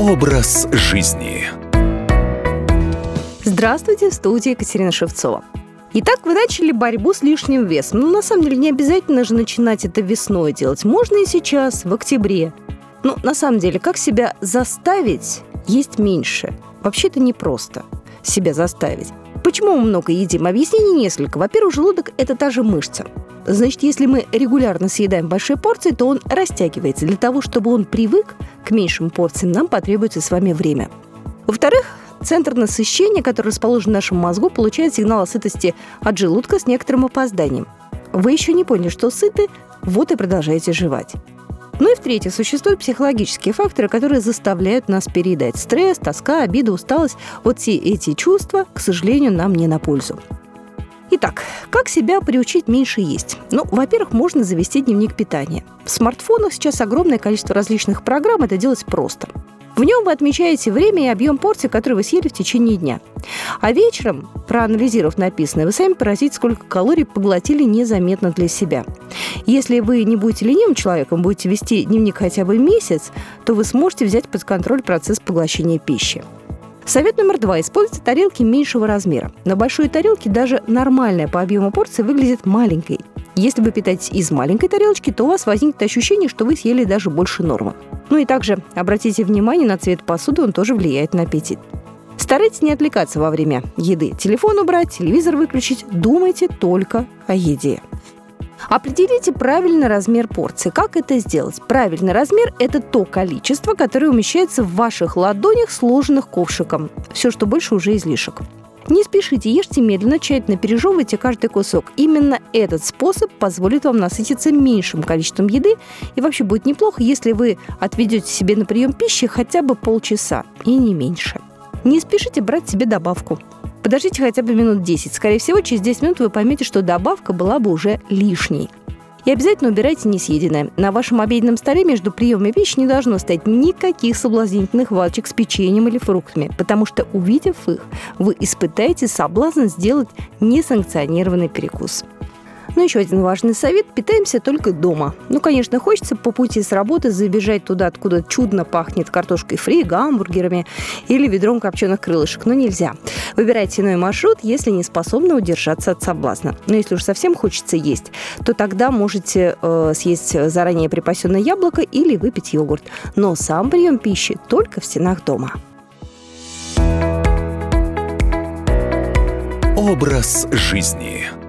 Образ жизни. Здравствуйте, в студии Екатерина Шевцова. Итак, вы начали борьбу с лишним весом. Ну, на самом деле, не обязательно же начинать это весной делать. Можно и сейчас, в октябре. Ну, на самом деле, как себя заставить есть меньше? Вообще это непросто себя заставить. Почему мы много едим? Объяснений несколько. Во-первых, желудок – это та же мышца. Значит, если мы регулярно съедаем большие порции, то он растягивается. Для того, чтобы он привык к меньшим порциям, нам потребуется с вами время. Во-вторых, центр насыщения, который расположен в нашем мозгу, получает сигнал о сытости от желудка с некоторым опозданием. Вы еще не поняли, что сыты, вот и продолжаете жевать. Ну и в-третьих, существуют психологические факторы, которые заставляют нас переедать. Стресс, тоска, обида, усталость. Вот все эти чувства, к сожалению, нам не на пользу. Итак, как себя приучить меньше есть? Ну, во-первых, можно завести дневник питания. В смартфонах сейчас огромное количество различных программ, это делать просто. В нем вы отмечаете время и объем порций, которые вы съели в течение дня. А вечером, проанализировав написанное, вы сами поразите, сколько калорий поглотили незаметно для себя. Если вы не будете ленивым человеком, будете вести дневник хотя бы месяц, то вы сможете взять под контроль процесс поглощения пищи. Совет номер два. Используйте тарелки меньшего размера. На большой тарелке даже нормальная по объему порция выглядит маленькой. Если вы питаетесь из маленькой тарелочки, то у вас возникнет ощущение, что вы съели даже больше нормы. Ну и также обратите внимание на цвет посуды, он тоже влияет на аппетит. Старайтесь не отвлекаться во время еды. Телефон убрать, телевизор выключить. Думайте только о еде. Определите правильный размер порции. Как это сделать? Правильный размер – это то количество, которое умещается в ваших ладонях, сложенных ковшиком. Все, что больше, уже излишек. Не спешите, ешьте медленно, тщательно пережевывайте каждый кусок. Именно этот способ позволит вам насытиться меньшим количеством еды. И вообще будет неплохо, если вы отведете себе на прием пищи хотя бы полчаса и не меньше. Не спешите брать себе добавку. Подождите хотя бы минут 10. Скорее всего, через 10 минут вы поймете, что добавка была бы уже лишней. И обязательно убирайте несъеденное. На вашем обеденном столе между приемами пищи не должно стоять никаких соблазнительных валочек с печеньем или фруктами, потому что, увидев их, вы испытаете соблазн сделать несанкционированный перекус. Ну, еще один важный совет – питаемся только дома. Ну, конечно, хочется по пути с работы забежать туда, откуда чудно пахнет картошкой фри, гамбургерами или ведром копченых крылышек, но нельзя. Выбирайте иной маршрут, если не способны удержаться от соблазна. Но если уж совсем хочется есть, то тогда можете э, съесть заранее припасенное яблоко или выпить йогурт. Но сам прием пищи только в стенах дома. Образ жизни.